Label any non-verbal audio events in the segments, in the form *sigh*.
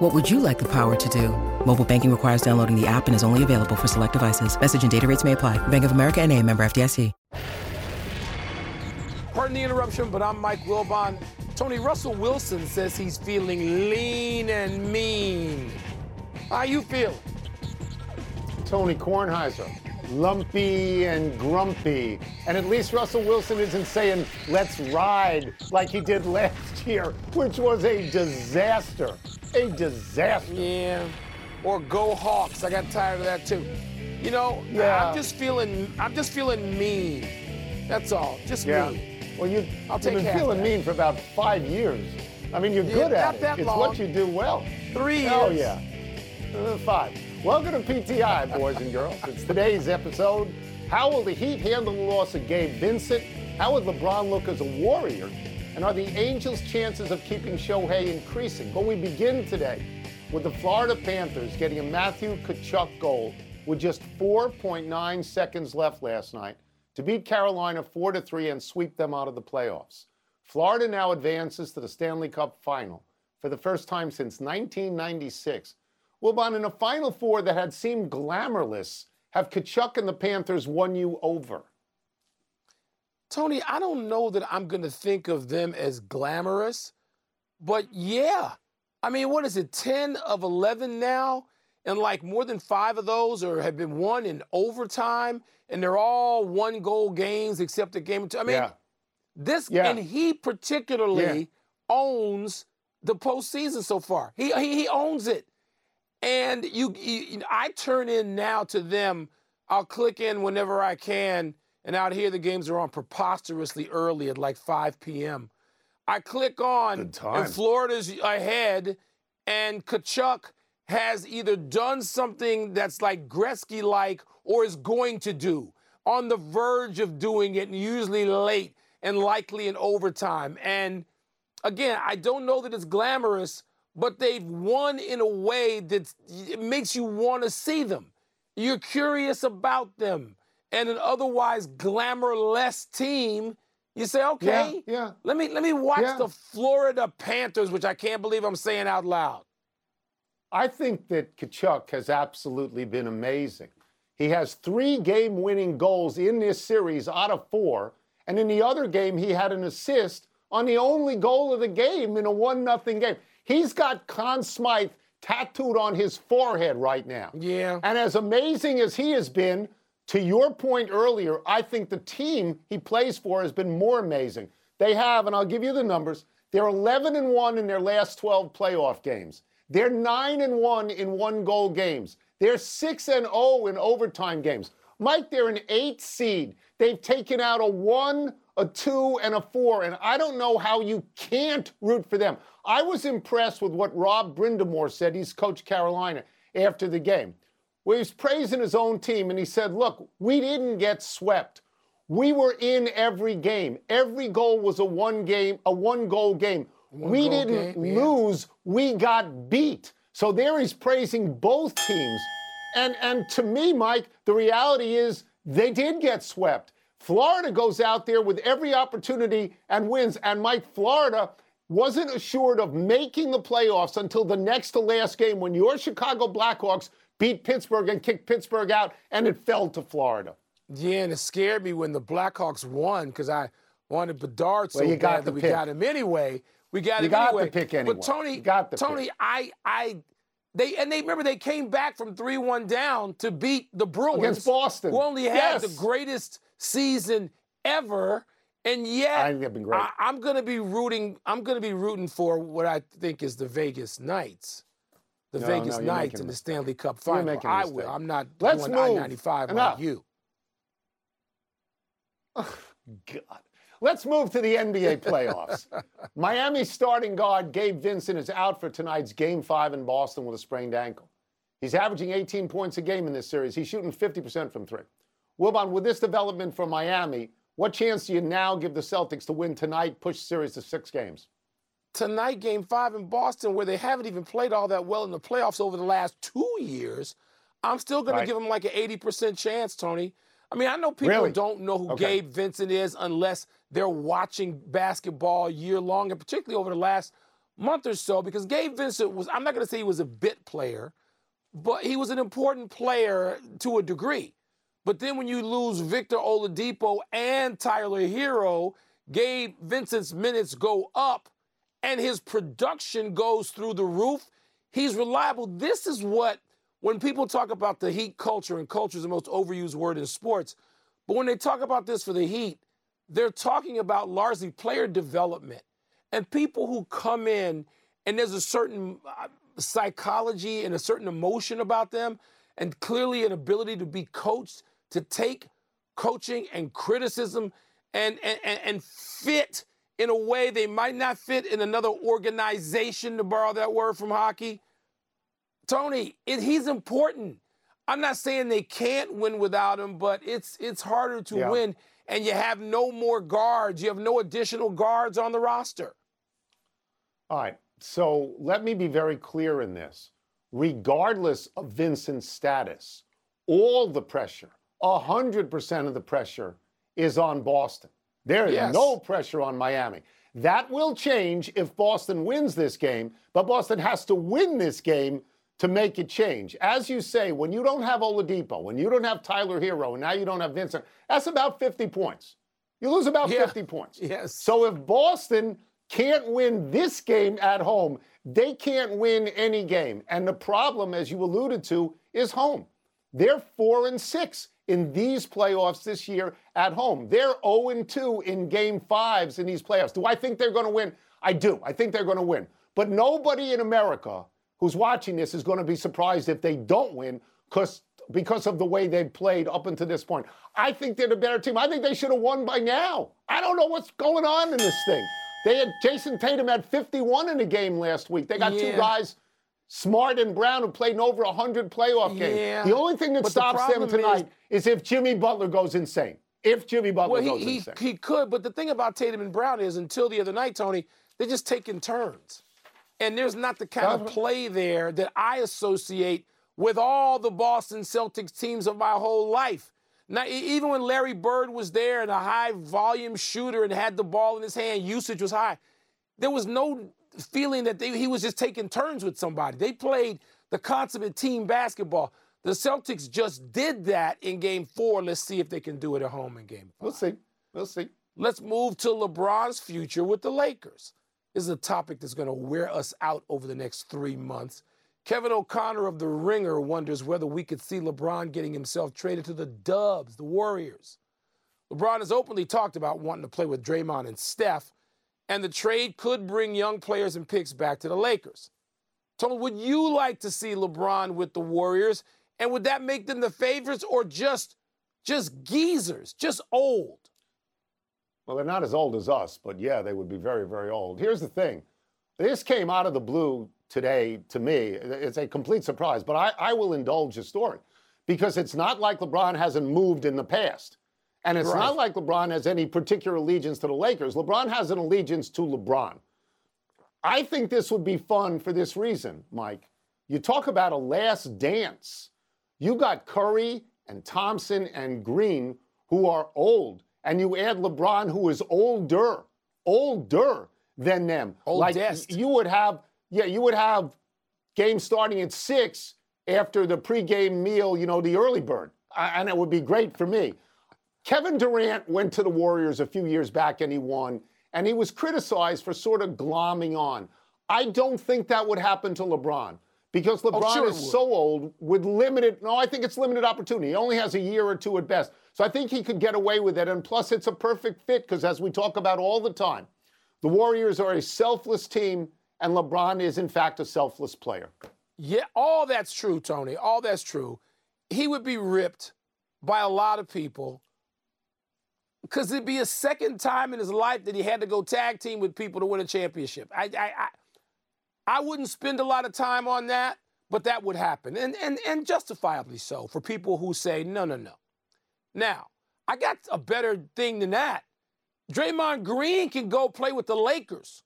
What would you like the power to do? Mobile banking requires downloading the app and is only available for select devices. Message and data rates may apply. Bank of America and a member FDIC. Pardon the interruption, but I'm Mike Wilbon. Tony Russell Wilson says he's feeling lean and mean. How you feeling? Tony Kornheiser, lumpy and grumpy. And at least Russell Wilson isn't saying, let's ride like he did last year, which was a disaster. A disaster. Yeah. Or go Hawks. I got tired of that too. You know, Yeah. I'm just feeling I'm just feeling mean. That's all. Just Yeah. mean. Well, you, I'll you've been feeling mean for about five years. I mean, you're Yeah, good at it. that it's long. what you do well. Three Oh, years. yeah. Uh, five. Welcome to PTI, boys and girls. It's today's episode. How will the Heat handle the loss of Gabe Vincent? How would LeBron look as a warrior? And are the Angels' chances of keeping Shohei increasing? But we begin today with the Florida Panthers getting a Matthew Tkachuk goal with just 4.9 seconds left last night to beat Carolina 4 to 3 and sweep them out of the playoffs. Florida now advances to the Stanley Cup final for the first time since 1996. Wilbon, in a Final Four that had seemed glamourless, have Tkachuk and the Panthers won you over? Tony, I don't know that I'm going to think of them as glamorous, but yeah. I mean, what is it, 10 of 11 now? And like more than five of those are, have been won in overtime, and they're all one goal games except the game. or two. I mean, yeah. this, Yeah. and he particularly Yeah. owns the postseason so far. He, he, he owns it. And you, you, I turn in now to them. I'll click in whenever I can, and out here the games are on preposterously early at like 5 p.m. I click on, and Florida's ahead, and Tkachuk has either done something that's like Gretzky-like or is going to do, on the verge of doing it, and usually late and likely in overtime. And again, I don't know that it's glamorous, but they've won in a way that it makes you want to see them. You're curious about them. And an otherwise glamour-less team, you say, okay, Yeah, yeah. let me let me watch Yeah. the Florida Panthers, which I can't believe I'm saying out loud. I think that Tkachuk has absolutely been amazing. He has three game winning goals in this series out of four. And in the other game, he had an assist on the only goal of the game in a 1 0 game. He's got Conn Smythe tattooed on his forehead right now. Yeah. And as amazing as he has been, to your point earlier, I think the team he plays for has been more amazing. They have, and I'll give you the numbers, they're 11 and 1 in their last 12 playoff games. They're 9 and 1 in one goal games. They're 6 and 0 in overtime games. Mike, they're an 8 seed. They've taken out a 1, a 2 and a 4 and I don't know how you can't root for them. I was impressed with what Rod Brind'Amour said. He's coached Carolina after the game where he was praising his own team and he said, Look, we didn't get swept. We were in every game. Every goal was a one game, a one goal game. we goal didn't game, yeah. lose, we got beat. So there he's praising both teams. And and to me, Mike, the reality is they did get swept. Florida goes out there with every opportunity and wins. And Mike, Florida wasn't assured of making the playoffs until the next to last game when your Chicago Blackhawks beat Pittsburgh and kicked Pittsburgh out, and it fell to Florida. Yeah, and it scared me when the Blackhawks won because I wanted Bedard so Well, bad that we pick. got him anyway. We got You him got the pick anyway. But Tony, You got the Tony, pick. I, I, they and they remember they came back from three-one down to beat the Bruins Against Boston. who only had Yes. the greatest season ever, and yet I think they've been great. I, am going to be rooting. I'm going to be rooting for what I think is the Vegas Knights. The No, Vegas no, Knights in the. Stanley Cup final. I will. I'm not Let's doing move. I-95 like Enough. you. *laughs* Oh, God. Let's move to the NBA playoffs. *laughs* Miami starting guard Gabe Vincent is out for tonight's Game 5 in Boston with a sprained ankle. He's averaging 18 points a game in this series. He's shooting 50% from three. Wilbon, with this development from Miami, what chance do you now give the Celtics to win tonight, push series to six games? Tonight, game five in Boston, where they haven't even played all that well in the playoffs over the last two years, I'm still going right. to give them like an 80% chance, Tony. I mean, I know people really? don't know who okay. Gabe Vincent is unless they're watching basketball year long, and particularly over the last month or so, because Gabe Vincent was, I'm not going to say he was a bit player, but he was an important player to a degree. But then when you lose Victor Oladipo and Tyler Herro, Gabe Vincent's minutes go up and his production goes through the roof. He's reliable. This is what when people talk about the Heat culture, and culture is the most overused word in sports, but when they talk about this for the Heat, they're talking about largely player development and people who come in and there's a certain uh, psychology and a certain emotion about them, and clearly an ability to be coached, to take coaching and criticism and, and, and fit in a way they might not fit in another organization, to borrow that word from hockey. Tony, it, he's important. I'm not saying they can't win without him, but it's it's harder to yeah. win, and you have no more guards. You have no additional guards on the roster. All right. So let me be very clear in this. Regardless of Vincent's status, all the pressure, 100% of the pressure is on Boston. There is yes. no pressure on Miami. That will change if Boston wins this game, but Boston has to win this game to make it change. As you say, when you don't have Oladipo, when you don't have Tyler Herro, and now you don't have Vincent, that's about 50 points. You lose about yeah. 50 points. Yes. So if Boston can't win this game at home, they can't win any game. And the problem, as you alluded to, is home. They're four and six in these playoffs this year at home. They're 0 2 in game fives in these playoffs. Do I think they're going to win? I do. I think they're going to win. But nobody in America who's watching this is going to be surprised if they don't win because because of the way they've played up until this point. I think they're the better team. I think they should have won by now. I don't know what's going on in this thing. They had Jayson Tatum had 51 in a game last week. They got yeah. two guys, Smart and Brown, who played in over 100 playoff games. Yeah. The only thing that but stops the them tonight is, is, if Jimmy Butler goes insane. If Jimmy Butler well, he, goes he, insane. He could, but the thing about Tatum and Brown is until the other night, Tony, they're just taking turns. And there's not the kind of play there that I associate with all the Boston Celtics teams of my whole life. Now, even when Larry Bird was there and a high volume shooter and had the ball in his hand, usage was high. There was no feeling that they, he was just taking turns with somebody. They played the consummate team basketball. The Celtics just did that in game four. Let's see if they can do it at home in game five. We'll see. We'll see. Let's move to LeBron's future with the Lakers. This is a topic that's going to wear us out over the next three months. Kevin O'Connor of The Ringer wonders whether we could see LeBron getting himself traded to the Dubs, the Warriors. LeBron has openly talked about wanting to play with Draymond and Steph, and the trade could bring young players and picks back to the Lakers. Tony, would you like to see LeBron with the Warriors? And would that make them the favorites or just just geezers, just old? Well, they're not as old as us, but yeah, they would be very, very old. Here's the thing this came out of the blue today to me. It's a complete surprise, but I, I will indulge the story because it's not like LeBron hasn't moved in the past. And it's right. not like LeBron has any particular allegiance to the Lakers. LeBron has an allegiance to LeBron. I think this would be fun for this reason, Mike. You talk about a last dance. You got Curry and Thompson and Green who are old and you add LeBron, who is older, older than them. Oldest. Like you would have, yeah, you would have games starting at six after the pregame meal, you know, the early bird, and it would be great for me. Kevin Durant went to the Warriors a few years back and he won, and he was criticized for sort of glomming on. I don't think that would happen to LeBron because oh, LeBron oh, sure is so old with limited. No, I think it's limited opportunity. He only has a year or two at best. So I think he could get away with it. And plus, it's a perfect fit because, as we talk about all the time, the Warriors are a selfless team, and LeBron is, in fact, a selfless player. Yeah, all that's true, Tony. All that's true. He would be ripped by a lot of people because it'd be a second time in his life that he had to go tag team with people to win a championship. I, I, I, I wouldn't spend a lot of time on that, but that would happen, and, and, and justifiably so for people who say, no, no, no. Now, I got a better thing than that. Draymond Green can go play with the Lakers.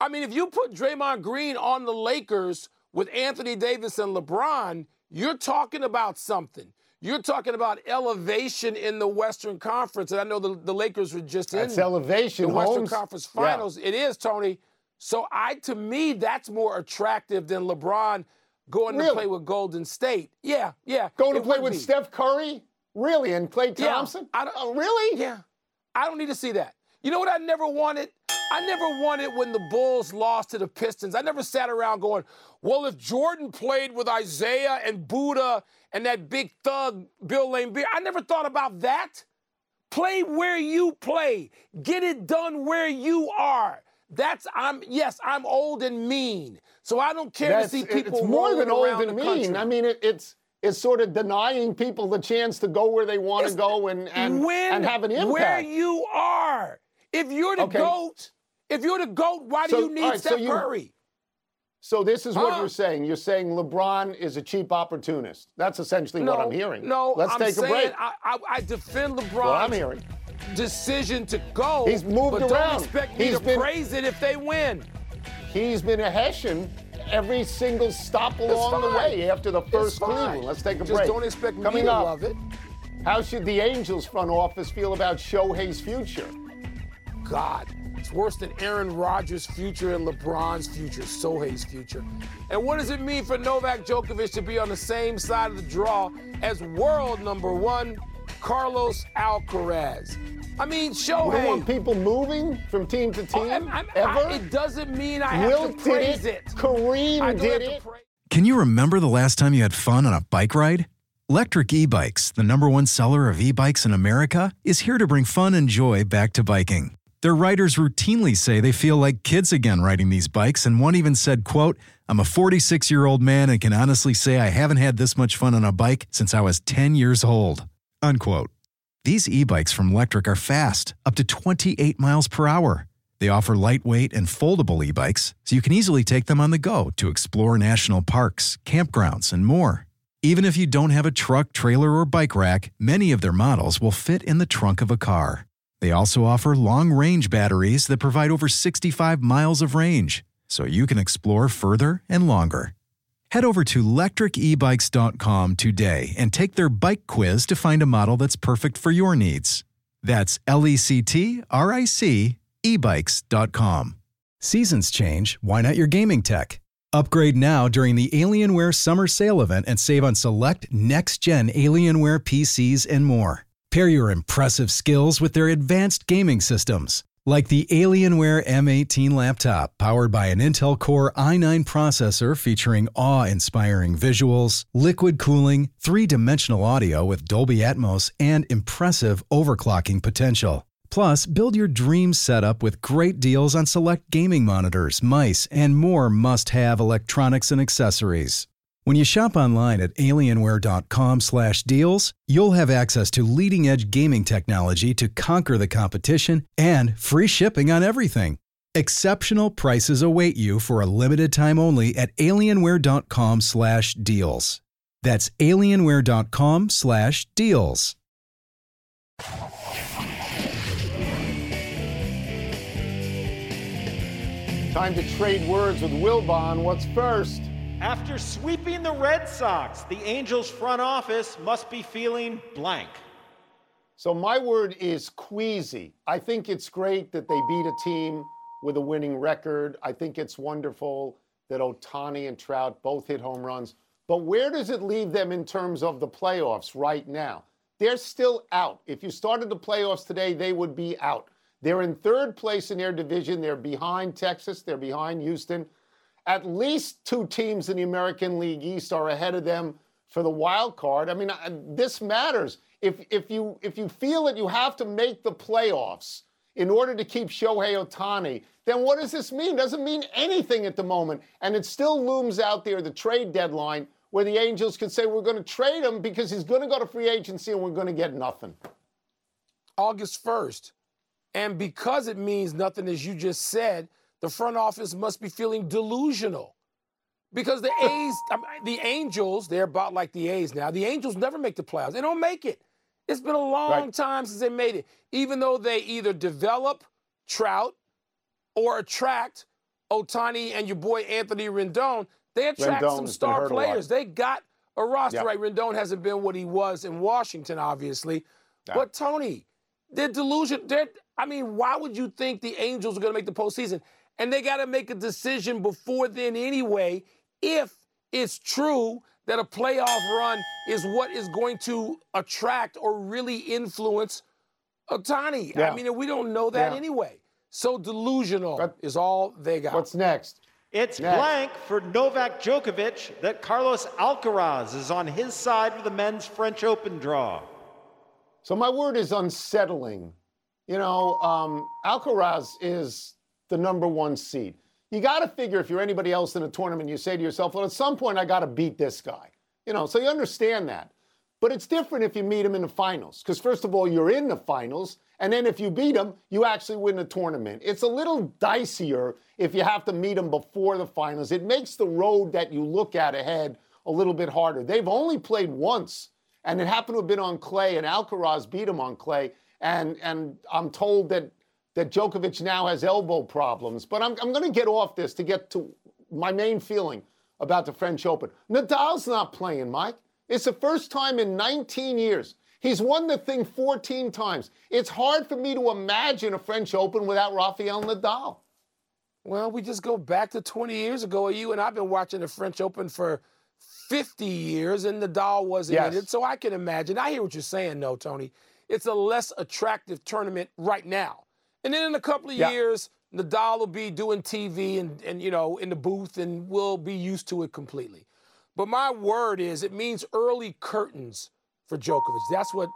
I mean, if you put Draymond Green on the Lakers with Anthony Davis and LeBron, you're talking about something. You're talking about elevation in the Western Conference, and I know the, the Lakers were just in That's in elevation. the Western Holmes. Conference Yeah. Finals. It is, Tony. So I, to me, that's more attractive than LeBron going to play with Golden State. Yeah, yeah. Going to play with be. Steph Curry? Really? And Clay Yeah, Thompson? I don't- oh, really? Yeah. I don't need to see that. You know what I never wanted? I never wanted when the Bulls lost to the Pistons. I never sat around going, well, if Jordan played with Isiah and Buddha and that big thug Bill Laimbeer, I never thought about that. Play where you play. Get it done where you are. That's I'm yes, I'm old and mean. So I don't care That's- to see people it's more than old and mean. country. I mean, it, it's it's sort of denying people the chance to go where they want to go and and, win and have an impact. where you are. If you're the Okay. goat, if you're the goat, why So, do you need right, so Steph you- Curry? so this is what Huh? you're saying. You're saying LeBron is a cheap opportunist. That's essentially no, what I'm hearing. No, let's I'm take saying a break. I, I, I defend LeBron. Well, I'm hearing. decision to go. He's moved but around. Don't expect me He's to been- praise it if they win. He's been a Hessian every single stop along the way after the first. Cleveland. Let's take a Just break. don't expect Coming me to up, love it. how should the Angels front office feel about Shohei's future? God, it's worse than Aaron Rodgers' future and LeBron's future, Shohei's future. And what does it mean for Novak Djokovic to be on the same side of the draw as world number one, Carlos Alcaraz? I mean, You don't want people moving from team to oh, team Oh, I'm- I'm- ever? I- it doesn't mean I have Wilt to praise it. it. Kareem I did it. praise- Can you remember the last time you had fun on a bike ride? Lectric E Bikes, the number one seller of e bikes in America, is here to bring fun and joy back to biking. Their riders routinely say they feel like kids again riding these bikes, and one even said, quote, I'm a 46 year old man and can honestly say I haven't had this much fun on a bike since I was 10 years old. Unquote. These e bikes from Lectric are fast, up to 28 miles per hour. They offer lightweight and foldable e bikes, so you can easily take them on the go to explore national parks, campgrounds, and more. Even if you don't have a truck, trailer, or bike rack, many of their models will fit in the trunk of a car. They also offer long range batteries that provide over 65 miles of range, so you can explore further and longer. Head over to lectricebikes.com today and take their bike quiz to find a model that's perfect for your needs. That's L E C T R I C ebikes.com. Seasons change, why not your gaming tech? Upgrade now during the Alienware Summer Sale event and save on select next gen Alienware PCs and more. Pair your impressive skills with their advanced gaming systems, like the Alienware M18 laptop, powered by an Intel Core i9 processor featuring awe inspiring visuals, liquid cooling, three dimensional audio with Dolby Atmos, and impressive overclocking potential. Plus, build your dream setup with great deals on select gaming monitors, mice, and more must have electronics and accessories. When you shop online at alienware.com/deals, you'll have access to leading-edge gaming technology to conquer the competition and free shipping on everything. Exceptional prices await you for a limited time only at alienware.com/deals. That's alienware.com/deals. Time to trade words with Wilbon. What's first? After sweeping the Red Sox, the Angels front office must be feeling blank. So my word is queasy. I think it's great that they beat a team with a winning record. I think it's wonderful that Ohtani and Trout both hit home runs. But where does it leave them in terms of the playoffs right now? They're still out. If you started the playoffs today, they would be out. They're in third place in their division. They're behind Texas. They're behind Houston. At least two teams in the American League East are ahead of them for the wild card. I mean, I- this matters. If if you if you feel that you have to make the playoffs in order to keep Shohei Ohtani, then what does this mean? Doesn't mean anything at the moment. And it still looms out there the trade deadline where the Angels could say we're going to trade him because he's going to go to free agency and we're going to get nothing. August 1st. And because it means nothing, as you just said, the front office must be feeling delusional. Because the A's, the Angels, they're about like the A's now. The Angels never make the playoffs. They don't make it. It's been a long right. time since they made it. Even though they either develop Trout or attract Ohtani and your boy Anthony Rendon, they attract Rendon's some star players. They got a roster yep. right. Rendon hasn't been what he was in Washington, obviously. But Tony, they're delusion. They're, I mean, why would you think the Angels are going to make the postseason? And they got to make a decision before then anyway. If it's true that a playoff run is what is going to attract or really influence Ohtani. Yeah. I mean, we don't know that yeah. anyway. So delusional but, is all they got. What's next? It's next. blank for Novak Djokovic that Carlos Alcaraz is on his side of the men's French Open draw. So my word is unsettling. You know, um, Alcaraz is the number one seed. You got to figure if you're anybody else in a tournament, you say to yourself, well, at some point I got to beat this guy. You know, so you understand that. But it's different if you meet him in the finals, because first of all, you're in the finals, and then if you beat him, you actually win the tournament. It's a little dicier if you have to meet him before the finals. It makes the road that you look at ahead a little bit harder. They've only played once, and it happened to have been on clay, and Alcaraz beat him on clay. And and I'm told that that Djokovic now has elbow problems. But I'm, I'm going to get off this to get to my main feeling about the French Open. Nadal's not playing, Mike. It's the first time in 19 years. He's won the thing 14 times. It's hard for me to imagine a French Open without Rafael Nadal. Well, we just go back to 20 years ago. You and I've been watching the French Open for 50 years, and Nadal wasn't yes. in it. So I can imagine. I hear what you're saying, though, Tony. It's a less attractive tournament right now. And then in a couple of yeah. years, Nadal will be doing TV and, and, you know, in the booth and we'll be used to it completely. But my word is it means early curtains for Djokovic. That's what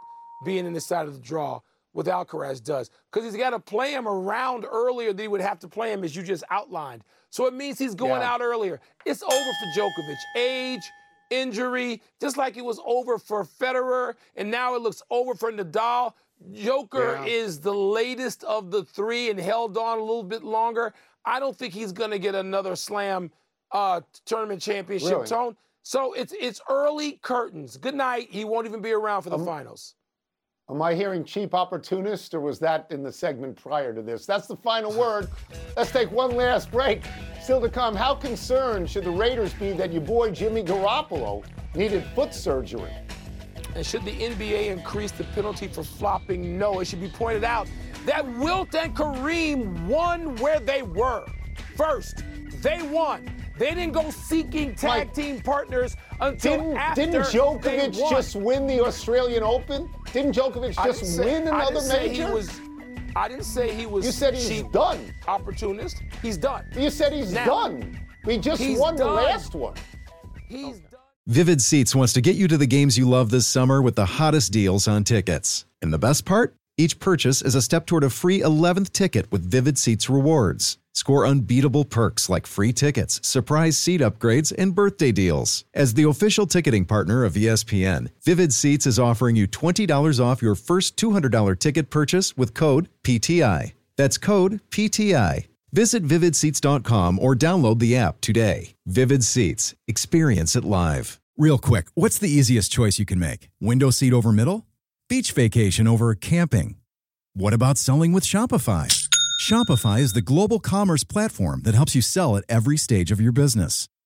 being in the side of the draw with Alcaraz does. Because he's got to play him around earlier than he would have to play him, as you just outlined. So it means he's going yeah. out earlier. It's over for Djokovic. Age, injury, just like it was over for Federer, and now it looks over for Nadal. Joker yeah. is the latest of the three and held on a little bit longer. I don't think he's going to get another slam uh, tournament championship really? tone. So it's it's early curtains. Good night. He won't even be around for the um, finals. Am I hearing cheap opportunist, or was that in the segment prior to this? That's the final *laughs* word. Let's take one last break. Still to come, how concerned should the Raiders be that your boy Jimmy Garoppolo needed foot surgery? And should the NBA increase the penalty for flopping? No. It should be pointed out that Wilt and Kareem won where they were. First, they won. They didn't go seeking tag Mike, team partners until didn't, after Didn't Djokovic just win the Australian Open? Didn't Djokovic just say, win another major? He was, I didn't say he was. You said he's cheap, done. Opportunist. He's done. You said he's now, done. We just won done. the last one. He's Vivid Seats wants to get you to the games you love this summer with the hottest deals on tickets. And the best part? Each purchase is a step toward a free 11th ticket with Vivid Seats rewards. Score unbeatable perks like free tickets, surprise seat upgrades, and birthday deals. As the official ticketing partner of ESPN, Vivid Seats is offering you $20 off your first $200 ticket purchase with code PTI. That's code PTI. Visit vividseats.com or download the app today. Vivid Seats. Experience it live. Real quick, what's the easiest choice you can make? Window seat over middle? Beach vacation over camping? What about selling with Shopify? Shopify is the global commerce platform that helps you sell at every stage of your business.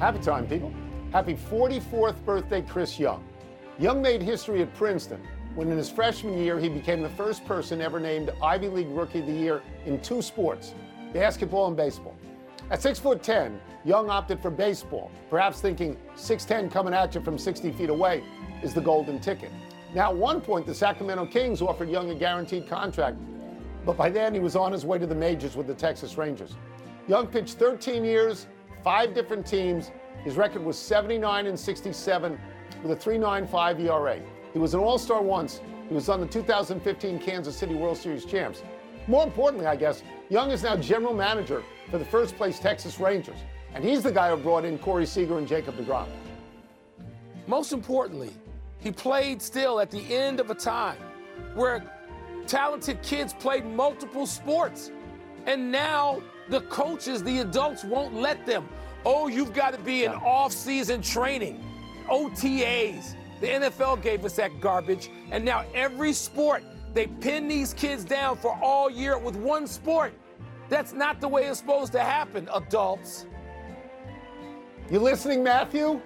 Happy time, people. Happy 44th birthday, Chris Young. Young made history at Princeton when in his freshman year he became the first person ever named Ivy League Rookie of the Year in two sports, basketball and baseball. At 6 foot 10, Young opted for baseball, perhaps thinking 6'10 coming at you from 60 feet away is the golden ticket. Now, at one point, the Sacramento Kings offered Young a guaranteed contract, but by then he was on his way to the majors with the Texas Rangers. Young pitched 13 years, five different teams. His record was 79 and 67 with a 3.95 ERA. He was an All Star once. He was on the 2015 Kansas City World Series champs. More importantly, I guess, Young is now general manager for the first place Texas Rangers. And he's the guy who brought in Corey Seager and Jacob DeGrom. Most importantly, he played still at the end of a time where talented kids played multiple sports. And now the coaches, the adults won't let them. Oh, you've got to be in off-season training, OTAs. The NFL gave us that garbage, and now every sport they pin these kids down for all year with one sport. That's not the way it's supposed to happen, adults. You listening, Matthew?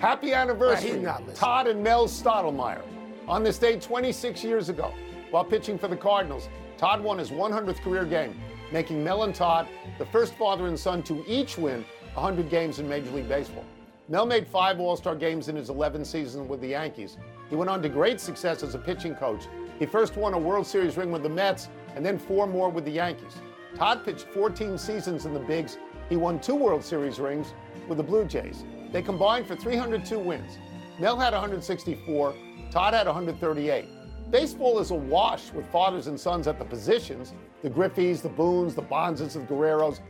Happy anniversary. Todd and Mel Stottlemyre. On this day 26 years ago, while pitching for the Cardinals, Todd won his 100th career game, making Mel and Todd the first father and son to each win 100 games in Major League Baseball. Mel made five All Star games in his 11th season with the Yankees. He went on to great success as a pitching coach. He first won a World Series ring with the Mets and then four more with the Yankees. Todd pitched 14 seasons in the Bigs. He won two World Series rings with the Blue Jays. They combined for 302 wins. Mel had 164, Todd had 138. Baseball is awash with fathers and sons at the positions the Griffeys, the Boones, the Bonzes, the Guerreros.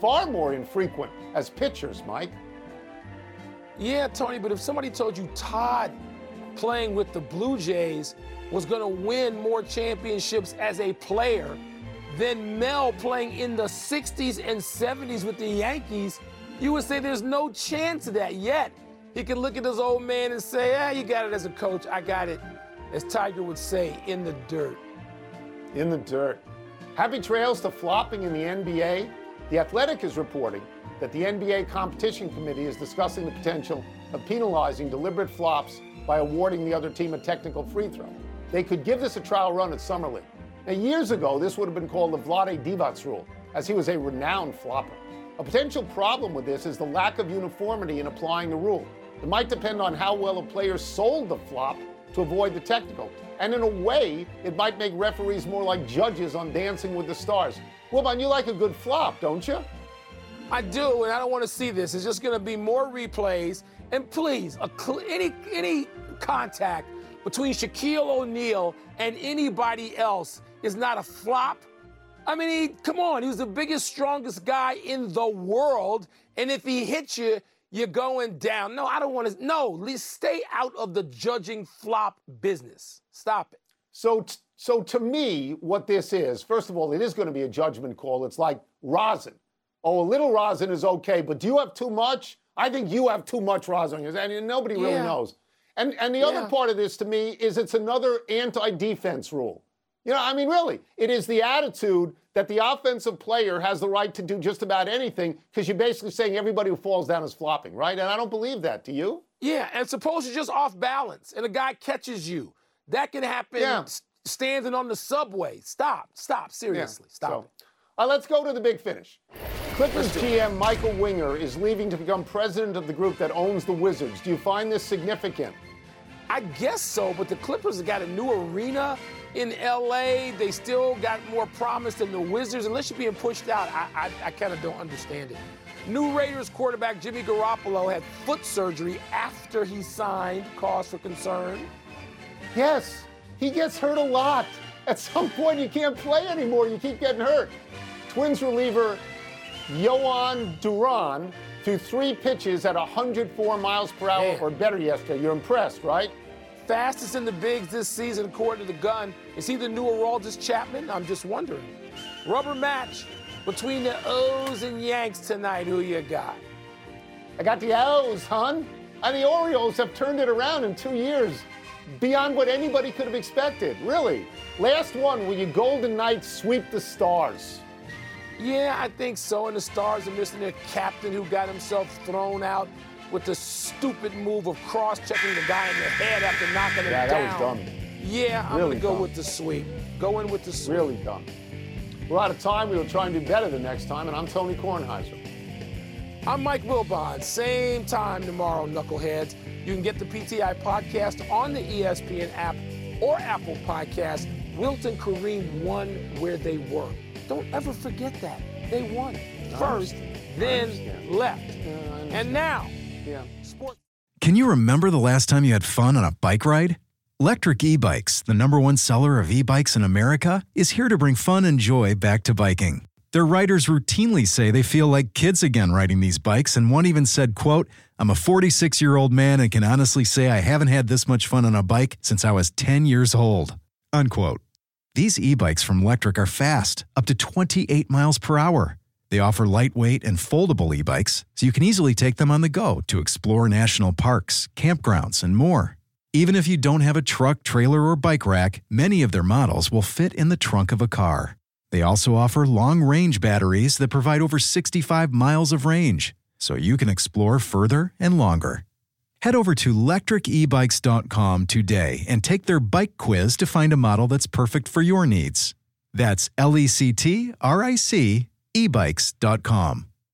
Far more infrequent as pitchers, Mike. Yeah, Tony, but if somebody told you Todd playing with the Blue Jays was going to win more championships as a player than Mel playing in the 60s and 70s with the Yankees, you would say there's no chance of that yet. He can look at this old man and say, ah, you got it as a coach. I got it, as Tiger would say, in the dirt. in the dirt. Happy trails to flopping in the NBA. The Athletic is reporting that the NBA Competition Committee is discussing the potential of penalizing deliberate flops by awarding the other team a technical free throw. They could give this a trial run at Summer League. Now, years ago, this would have been called the Vlade Divac rule, as he was a renowned flopper. A potential problem with this is the lack of uniformity in applying the rule. It might depend on how well a player sold the flop to avoid the technical. And in a way, it might make referees more like judges on Dancing with the Stars. Wilbon, you like a good flop, don't you? I do, and I don't want to see this. It's just going to be more replays. And please, cl- any any contact between Shaquille O'Neal and anybody else is not a flop. I mean, he, come on, he was the biggest, strongest guy in the world, and if he hits you, you're going down. No, I don't want to. No, le- stay out of the judging flop business. Stop it. So, t- so to me, what this is, first of all, it is going to be a judgment call. It's like rosin. Oh, a little rosin is okay, but do you have too much? I think you have too much rosin, and nobody really Yeah. knows. And and the other part of this to me is it's another anti-defense rule. You know, I mean, really, it is the attitude that the offensive player has the right to do just about anything because you're basically saying everybody who falls down is flopping, right? And I don't believe that. Do you? Yeah, and suppose you're just off balance and a guy catches you. That can happen Yeah. standing on the subway. Stop, stop, seriously, stop So, it. uh, let's go to the big finish. Clippers GM Michael Winger is leaving to become president of the group that owns the Wizards. Do you find this significant? I guess so, but the Clippers have got a new arena in LA. They still got more promise than the Wizards. Unless you're being pushed out, I, I, I kind of don't understand it. New Raiders quarterback Jimmy Garoppolo had foot surgery after he signed, cause for concern. Yes, he gets hurt a lot. At some point, you can't play anymore. You keep getting hurt. Twins reliever Jhoan Duran threw three pitches at 104 miles per hour Man. or better yesterday. You're impressed, right? Fastest in the bigs this season, according to the gun. Is he the new Aroldis Chapman? I'm just wondering. Rubber match between the O's and Yanks tonight. Who you got? I got the O's, hon. And the Orioles have turned it around in two years, beyond what anybody could have expected. Really. Last one, will you Golden Knights sweep the Stars? Yeah, I think so. And the Stars are missing their captain who got himself thrown out with the stupid move of cross-checking the guy in the head after knocking him Yeah, down. that was dumb. Yeah, I'm Really gonna go dumb. with the sweep. Go in with the sweep. Really dumb. We're out of time. We will try and do better the next time. And I'm Tony Kornheiser. I'm Mike Wilbon. Same time tomorrow, knuckleheads. You can get the PTI podcast on the ESPN app or Apple Podcast. Wilton Kareem won where they were. Don't ever forget that. They won first, then left. And now, Yeah. sports. Can you remember the last time you had fun on a bike ride? Lectric E Bikes, the number one seller of e bikes in America, is here to bring fun and joy back to biking. Their riders routinely say they feel like kids again riding these bikes, and one even said, quote, I'm a 46 year old man and can honestly say I haven't had this much fun on a bike since I was 10 years old. Unquote. These e bikes from Electric are fast, up to 28 miles per hour. They offer lightweight and foldable e bikes, so you can easily take them on the go to explore national parks, campgrounds, and more. Even if you don't have a truck, trailer, or bike rack, many of their models will fit in the trunk of a car. They also offer long range batteries that provide over 65 miles of range, so you can explore further and longer. Head over to lectricebikes.com today and take their bike quiz to find a model that's perfect for your needs. That's L E C T R I C ebikes.com.